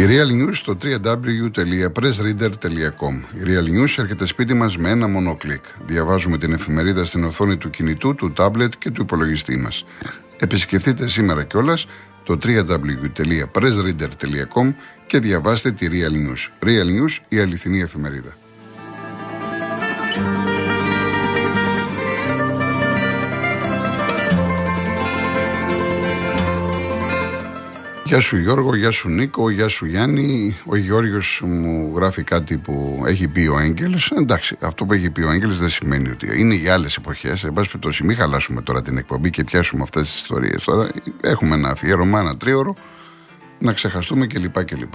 Η Real News στο www.pressreader.com Η Real News έρχεται σπίτι μας με ένα μόνο κλικ. Διαβάζουμε την εφημερίδα στην οθόνη του κινητού, του τάμπλετ και του υπολογιστή μας. Επισκεφτείτε σήμερα κιόλας το www.pressreader.com και διαβάστε τη Real News. Real News, η αληθινή εφημερίδα. Γεια σου Γιώργο, γεια σου Νίκο, γεια σου Γιάννη. Ο Γιώργος μου γράφει κάτι που έχει πει ο Έγγελς. Εντάξει, αυτό που έχει πει ο Έγγελς δεν σημαίνει ότι είναι για άλλες εποχές. Εν πάση περιπτώσει, μην χαλάσουμε τώρα την εκπομπή και πιάσουμε αυτές τις ιστορίες. Τώρα έχουμε ένα αφιέρωμα, ένα τρίωρο, να ξεχαστούμε κλπ. κλπ.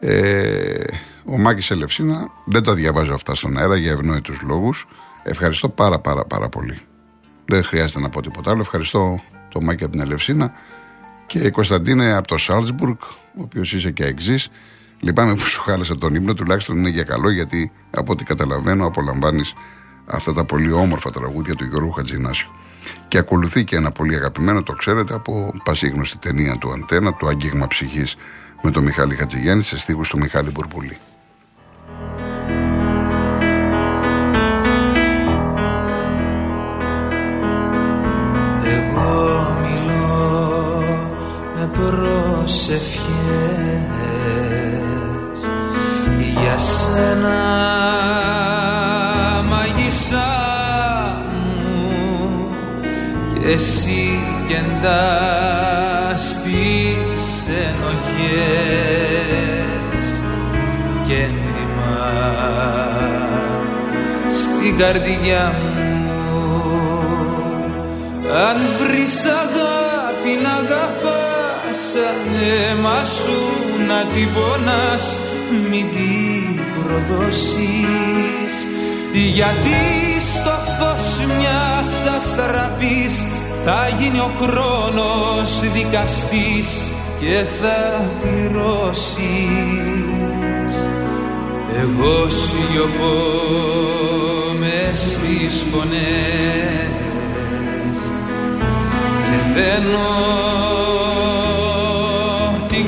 Ε, ο Μάκης Ελευσίνα, δεν τα διαβάζω αυτά στον αέρα για ευνόητους λόγους. Ευχαριστώ πάρα πάρα πάρα πολύ. Δεν χρειάζεται να πω τίποτα άλλο. Ευχαριστώ το Μάκη από την Ελευσίνα. Και η Κωνσταντίνε από το Σάλτσμπουργκ, ο οποίος είσαι και εξής. Λυπάμαι που σου χάλασα τον ύπνο, τουλάχιστον είναι για καλό, γιατί από ό,τι καταλαβαίνω απολαμβάνεις αυτά τα πολύ όμορφα τραγούδια του Γιώργου Χατζηνάσιου. Και ακολουθεί και ένα πολύ αγαπημένο, το ξέρετε, από πασίγνωστη ταινία του Αντένα, το Άγγιγμα Ψυχής με τον Μιχάλη Χατζηγιάννη σε στίχους του Μιχάλη Μπουρμπουλή. προσευχές κεντάς τις ενοχές και έντιμα στην καρδιά μου. Αν βρεις αγάπη να αγαπάς σαν αίμα σου να την πονάς μην την προδώσεις. Γιατί στο φως μιας αστραπής θα γίνει ο χρόνος δικαστής και θα πληρώσεις. Εγώ σιωπώ μες στις φωνές και δένω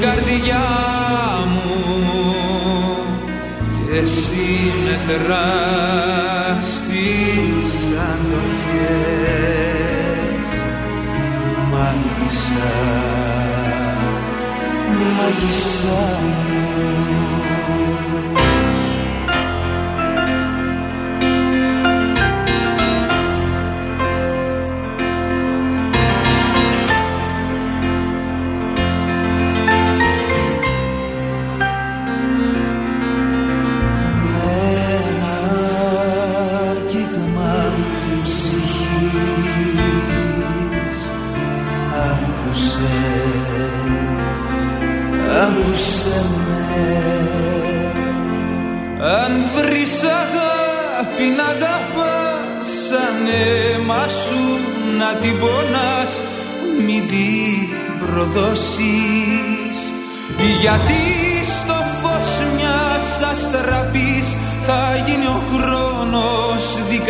καρδιά μου και εσύ μετράς decide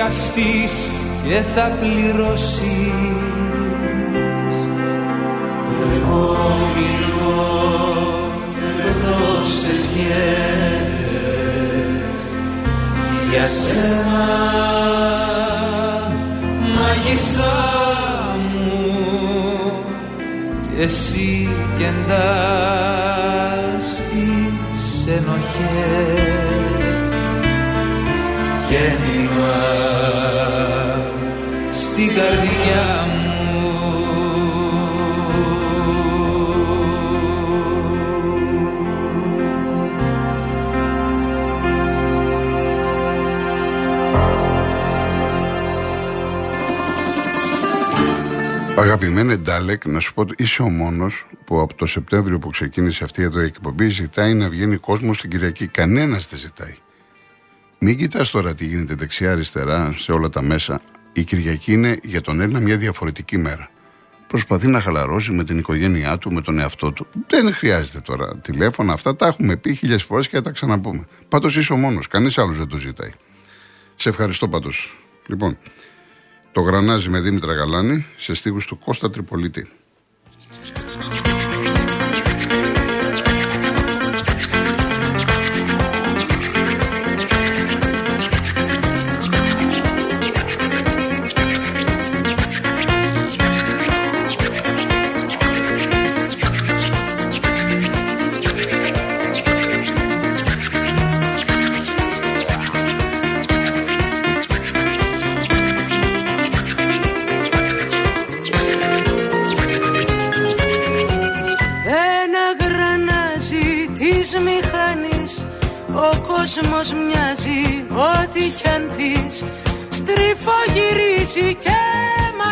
δικαστής και θα πληρώσεις. Εγώ μιλώ με προσευχές για σένα μαγισσά εσύ κεντάς τις ενοχές. Και έντοιμα στην καρδιά μου Αγαπημένε Ντάλεκ, να σου πω ότι είσαι ο μόνος που από το Σεπτέμβριο που ξεκίνησε αυτή εδώ η εκπομπή ζητάει να βγαίνει κόσμος την Κυριακή. Κανένας δεν ζητάει. Μην κοιτάς τώρα τι γίνεται δεξιά-αριστερά σε όλα τα μέσα. Η Κυριακή είναι για τον Έλληνα μια διαφορετική μέρα. προσπαθεί να χαλαρώσει με την οικογένειά του, με τον εαυτό του. Δεν χρειάζεται τώρα τηλέφωνα. Αυτά τα έχουμε πει χίλιε φορές και θα τα ξαναπούμε. Πάντως είσαι ο μόνος. Κανείς άλλος δεν το ζητάει. Σε ευχαριστώ πάντως. Λοιπόν, το γρανάζι με Δήμητρα Γαλάνη σε στίχους του Κώστα Τριπολίτη. Της μηχανής. Ο κόσμος μοιάζει ό,τι κι αν πεις. Στριφογυρίζει και μ'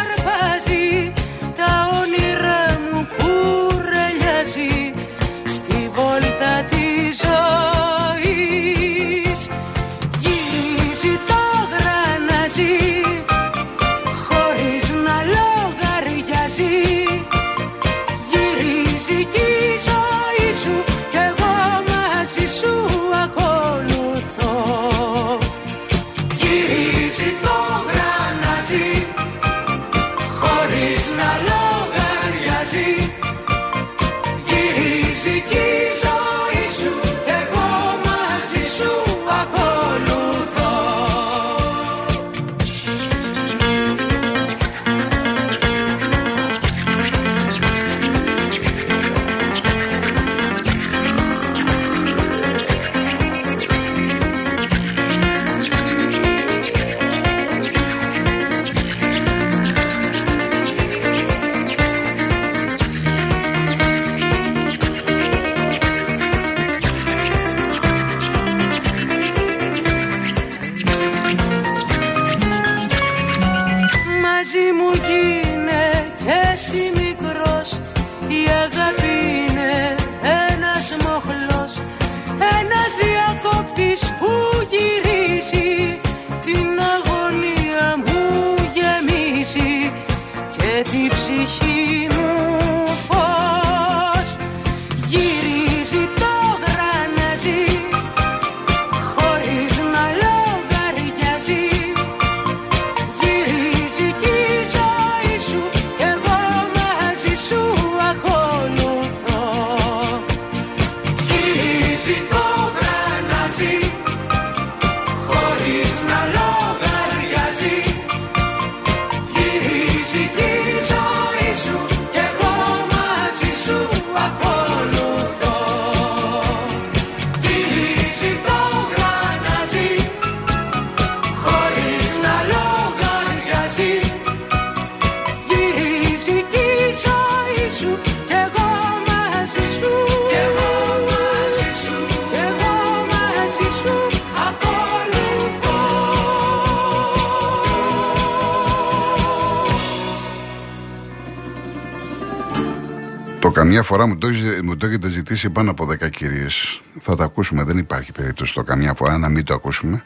Το καμιά φορά μου το, έχεις- μου το έχετε ζητήσει πάνω από 10 κυρίες. Θα το ακούσουμε, δεν υπάρχει περίπτωση το καμιά φορά να μην το ακούσουμε.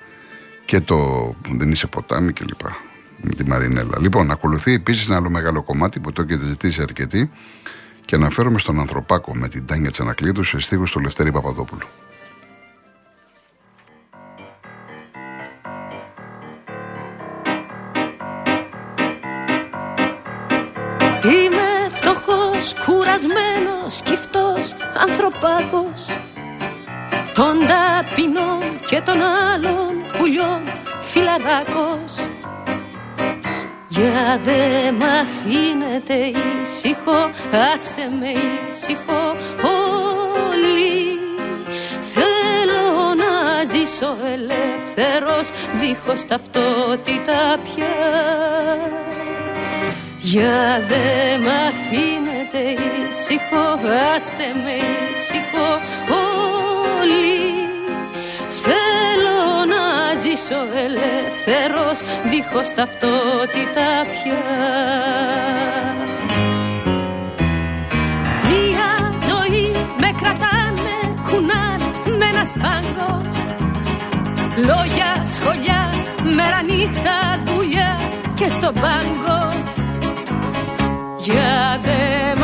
Και το δεν είσαι ποτάμι κλπ. Με τη Μαρινέλα. Λοιπόν, ακολουθεί επίσης ένα άλλο μεγάλο κομμάτι που το έχετε ζητήσει αρκετοί. Και αναφέρομαι στον Ανθρωπάκο με την Τάνια Τσανακλείδου σε στίχους του Λευτέρη Παπαδόπουλου. Κουρασμένος, σκυφτός, ανθρωπάκος. Των ταπεινών και των άλλων πουλιών φιλαράκος Για δε μ' αφήνετε ήσυχο, άστε με ήσυχο όλοι. Θέλω να ζήσω ελεύθερος, δίχως ταυτότητα πια. Για δε μ' αφήνετε ήσυχο, άστε με ήσυχο όλοι. Θέλω να ζήσω ελεύθερος, δίχως ταυτότητα πια. Μια ζωή με κρατάνε, κουνάνε με ένα σπάγκο. Λόγια, σχολιά, μέρα νύχτα, δουλειά και στον πάγκο. Για δε μ' αφήνετε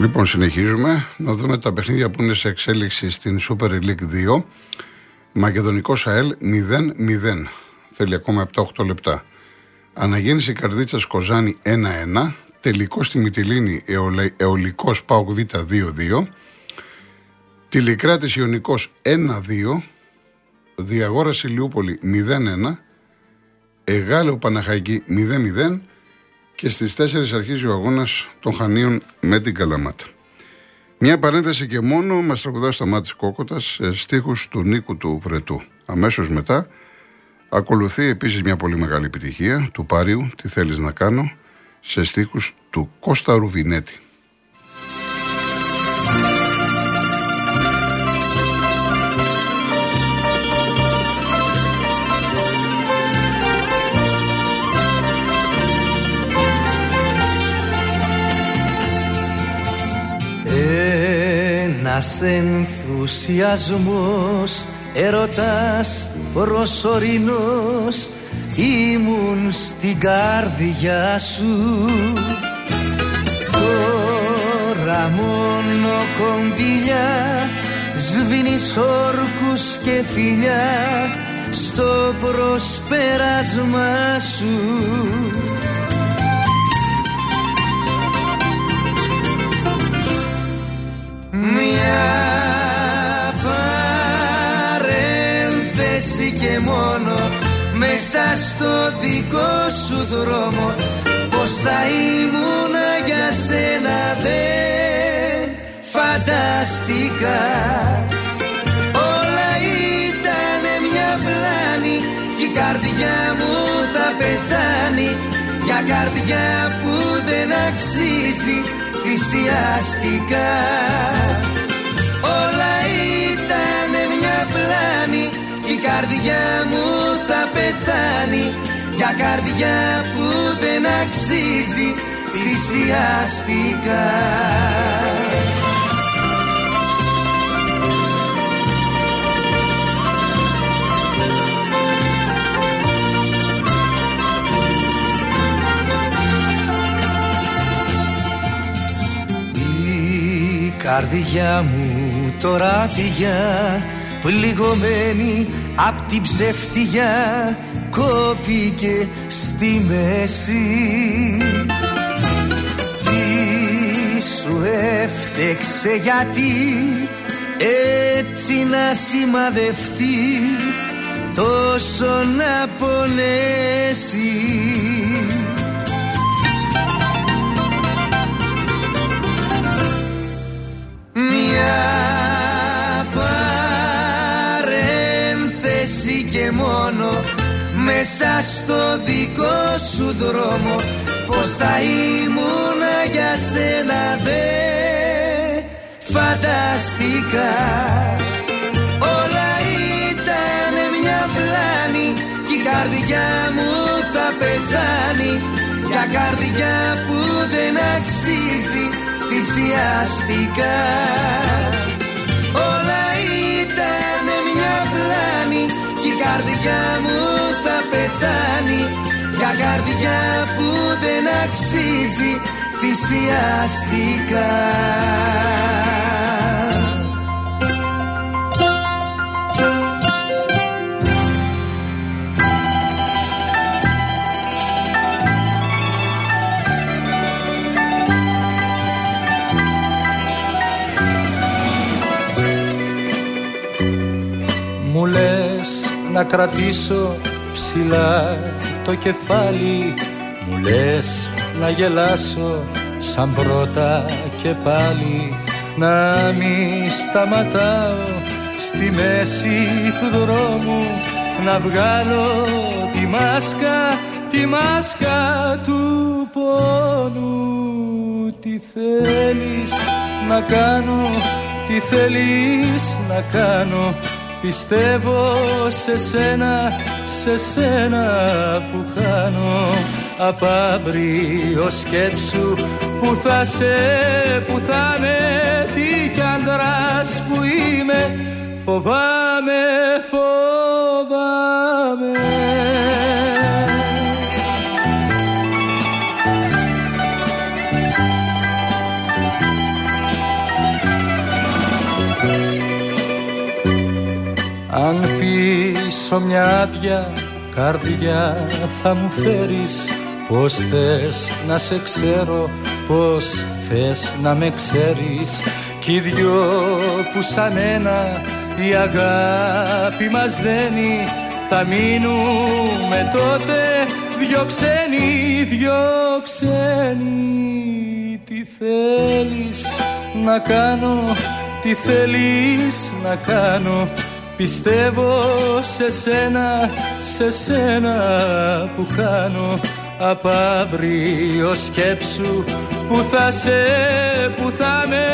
Λοιπόν, συνεχίζουμε να δούμε τα παιχνίδια που είναι σε εξέλιξη στην Super League 2. Μακεδονικός ΑΕΛ 0-0. Θέλει ακόμα 7-8 λεπτά. Αναγέννηση Καρδίτσας Κοζάνη 1-1. Τελικό στη Μυτιλίνη Εολικός Πάοκ Β 2-2. Τηλικράτης Ιωνικός 1-2. Διαγόρα Ηλιούπολη 0-1. Εγάλεο Παναχαϊκή 0-0 και στις 4 αρχίζει ο αγώνας των Χανίων με την Καλαμάτα. Μια παρένθεση και μόνο μας τραγουδά στο μάτι Κόκοτας σε στίχους του Νίκου του Βρετού. Αμέσως μετά ακολουθεί επίσης μια πολύ μεγάλη επιτυχία του Πάριου «Τι θέλεις να κάνω» σε στίχους του Κώστα Ρουβινέτη. Ένας ενθουσιασμός Ερωτάς προσωρινός Ήμουν στην καρδιά σου. Τώρα μόνο κοντιλιά Σβήνεις όρκους και φιλιά Στο προσπέρασμα σου παρένθεση και μόνο Μέσα στο δικό σου δρόμο. Πως θα ήμουν για σένα δεν φανταστικά Όλα ήταν μια πλάνη Κι η καρδιά μου θα πεθάνει. Για καρδιά που δεν αξίζει θυσιαστικά καρδιά μου θα πεθάνει για καρδιά που δεν αξίζει θυσιαστικά. Η καρδιά μου τώρα πηγαίνει πληγωμένη απ' την ψευτιά κόπηκε στη μέση. Τι σου έφτεξε γιατί έτσι να σημαδευτεί τόσο να πονέσει μέσα στο δικό σου δρόμο. Πως θα ήμουν για σένα δε φανταστικά Όλα ήταν μια πλάνη και η καρδιά μου θα πεθάνει. Για καρδιά που δεν αξίζει θυσιαστικά. Όλα ήταν μια πλάνη και η καρδιά μου θα πεθάνει για καρδιά που δεν αξίζει θυσιαστικά. Μου λες να κρατήσω ψηλά το κεφάλι. Μου λες να γελάσω σαν πρώτα και πάλι. Να μη σταματάω στη μέση του δρόμου. Να βγάλω τη μάσκα, τη μάσκα του πόνου. Τι θέλεις να κάνω, τι θέλεις να κάνω. Πιστεύω σε σένα, σε σένα που χάνω Απ' αύριο σκέψου που θα σε, που θα με Τι κι άντρας που είμαι. Φοβάμαι, φοβάμαι πίσω μια άδεια καρδιά θα μου φέρεις. Πώς θες να σε ξέρω, πώς θες να με ξέρεις. Κι οι δυο που σαν ένα η αγάπη μας δένει Θα μείνουμε τότε δυο ξένοι, δυο ξένοι. Τι θέλεις να κάνω, τι θέλεις να κάνω Πιστεύω σε σένα, σε σένα που χάνω Απ' αύριο σκέψου που θα σε, που θα με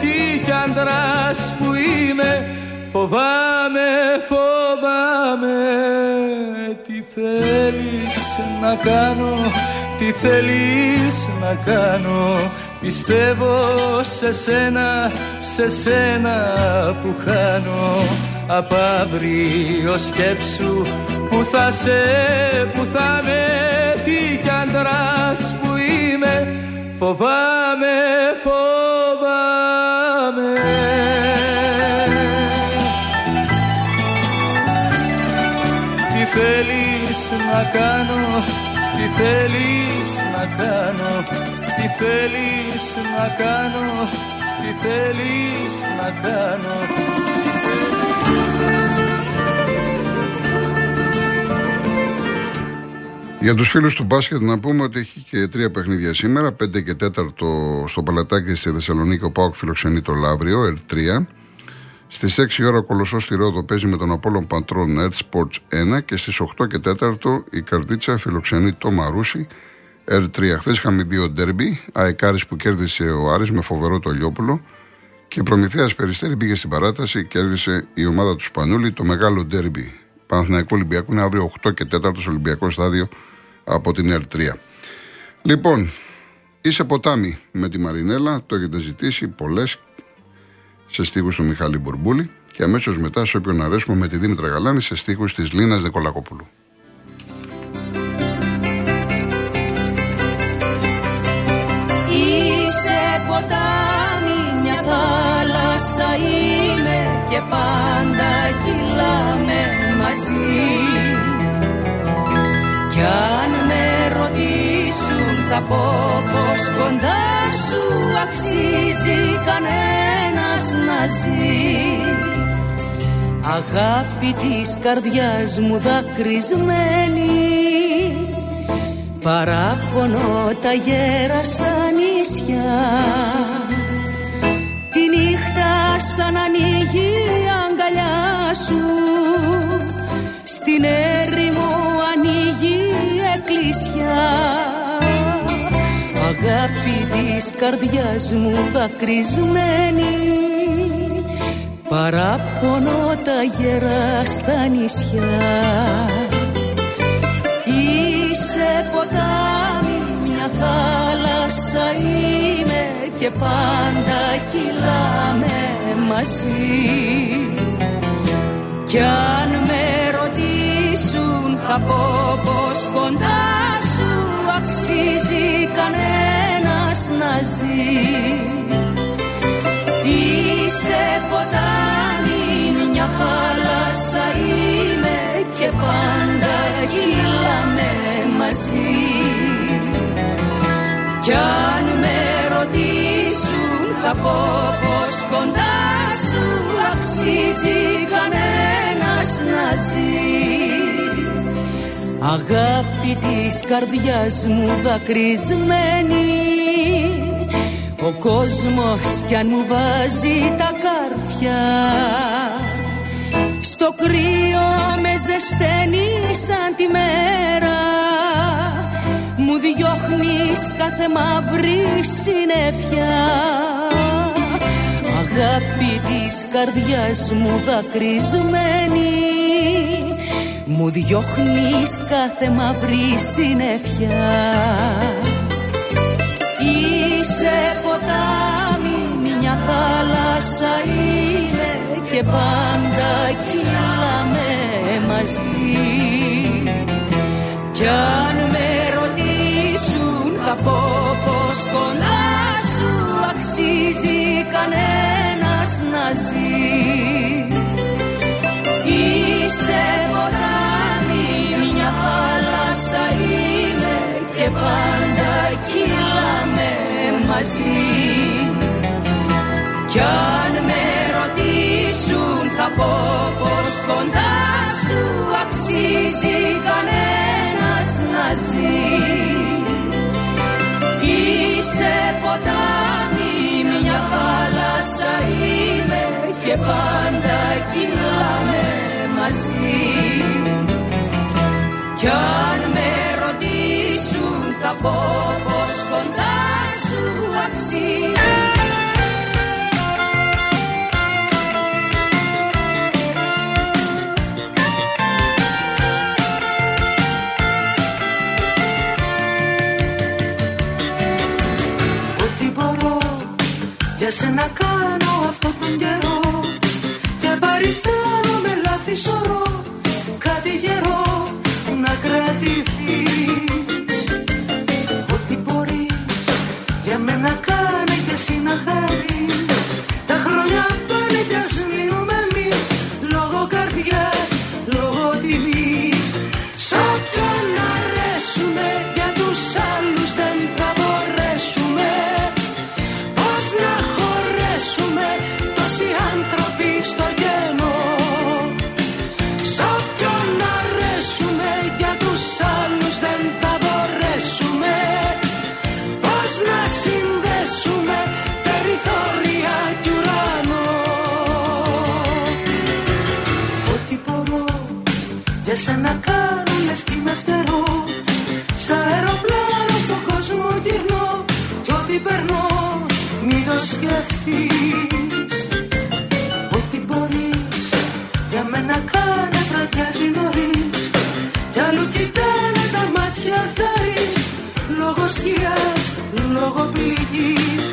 Τι κι άντρας που είμαι. Φοβάμαι, φοβάμαι Τι θέλεις να κάνω, τι θέλεις να κάνω. Πιστεύω σε σένα, σε σένα που χάνω Απ' αύριο σκέψου που θα σε, που θα με Τι κι άντρας που είμαι. Φοβάμαι, φοβάμαι. Τι θέλεις να κάνω, τι θέλεις να κάνω Τι θέλεις να κάνω, τι θέλεις να κάνω Για τους φίλους του μπάσκετ να πούμε ότι έχει και τρία παιχνίδια σήμερα. 5 και 4 στο Παλατάκι στη Θεσσαλονίκη ο Πάοκ φιλοξενεί το Λαύριο, R3. Στις 6 ώρα ο Κολοσσός στη Ρόδο παίζει με τον Απόλλων Παντρών Earth Sports 1 και στις 8 και 4 η Καρδίτσα φιλοξενεί το Μαρούσι R3. Χθες είχαμε δύο ντέρμπι. Αεκάρης που κέρδισε ο Άρης με φοβερό το Λιόπουλο. Και Προμηθέας Περιστέρη πήγε στην παράταση και κέρδισε η ομάδα του Σπανούλη το μεγάλο ντέρμπι. Παναθηναϊκό Ολυμπιακό είναι αύριο 8 και 4 στο Ολυμπιακό στάδιο από την R3. Λοιπόν, είσαι ποτάμι με τη Μαρινέλα, το έχετε ζητήσει πολλές σε στίχους του Μιχάλη Μπουρμπούλη και αμέσως μετά σε όποιον αρέσουμε με τη Δήμητρα Γαλάνη σε στίχους της Λίνας Δεκολακόπουλου. Είσαι ποτάμι μια θάλασσα θάλασσα είμαι και πάντα κυλάμε μαζί. Κι αν με ρωτήσουν θα πω πως κοντά σου αξίζει κανένας να ζει. Αγάπη της καρδιάς μου δακρυσμένη Παράπονο τα γέρα στα νησιά. Τη νύχτα σαν ανοίγει η αγκαλιά σου Στην έρημο ανοίγει η εκκλησιά. Αγάπη της καρδιάς μου δακρυσμένη. Παράπονο τα γερά στα νησιά. Είσαι ποτάμι, μια θάλασσα είμαι Και πάντα κυλάμε μαζί. Κι αν με ρωτήσουν θα πω πως κοντά σου αξίζει κανένας να ζει. Είσαι ποτάμι, μια θάλασσα είμαι και πάντα κυλάμε μαζί. Κι αν με ρωτήσουν θα πω πως κοντά σου αξίζει κανένας να ζει Αγάπη της καρδιάς μου δακρυσμένη ο κόσμος κι αν μου βάζει τα κάρφια. Στο κρύο με ζεσταίνει σαν τη μέρα Μου διώχνεις κάθε μαύρη συννεφιά Αγάπη της καρδιάς μου δακρυσμένη Μου διώχνεις κάθε μαύρη συννεφιά Είσαι ποτάμι, μια θάλασσα είναι και πάντα κυλάμε μαζί. Κι αν με ρωτήσουν θα πω πως κοντά σου αξίζει κανένας να ζει Είσαι ποτάμι, μια θάλασσα είναι και πάντα κυλάμε μαζί. Κι αν με ρωτήσουν θα πω πως κοντά σου αξίζει κανένας να ζει. Είσαι ποτάμι, μια θάλασσα είμαι και πάντα κυλάμε μαζί. Κι αν με ρωτήσουν θα πω πως κοντά σου αξίζει. Ό,τι μπορώ για σένα κάνω αυτόν τον καιρό Και παριστάνω με λάθη σωρό Κάτι γερό να κρατηθείς. Ό,τι μπορείς για μένα κάνε και εσύ να χαρείς για σένα κάνω λες κι είμαι φτερό. Σαν αεροπλάνο στον κόσμο γυρνώ Κι ό,τι περνώ μη το σκεφτείς Ό,τι μπορείς για μένα κάνε βραδιάζει νωρίς. Κι αλλού κοιτάνε τα μάτια θα ρεις Λόγω σκιάς, λόγω πληγής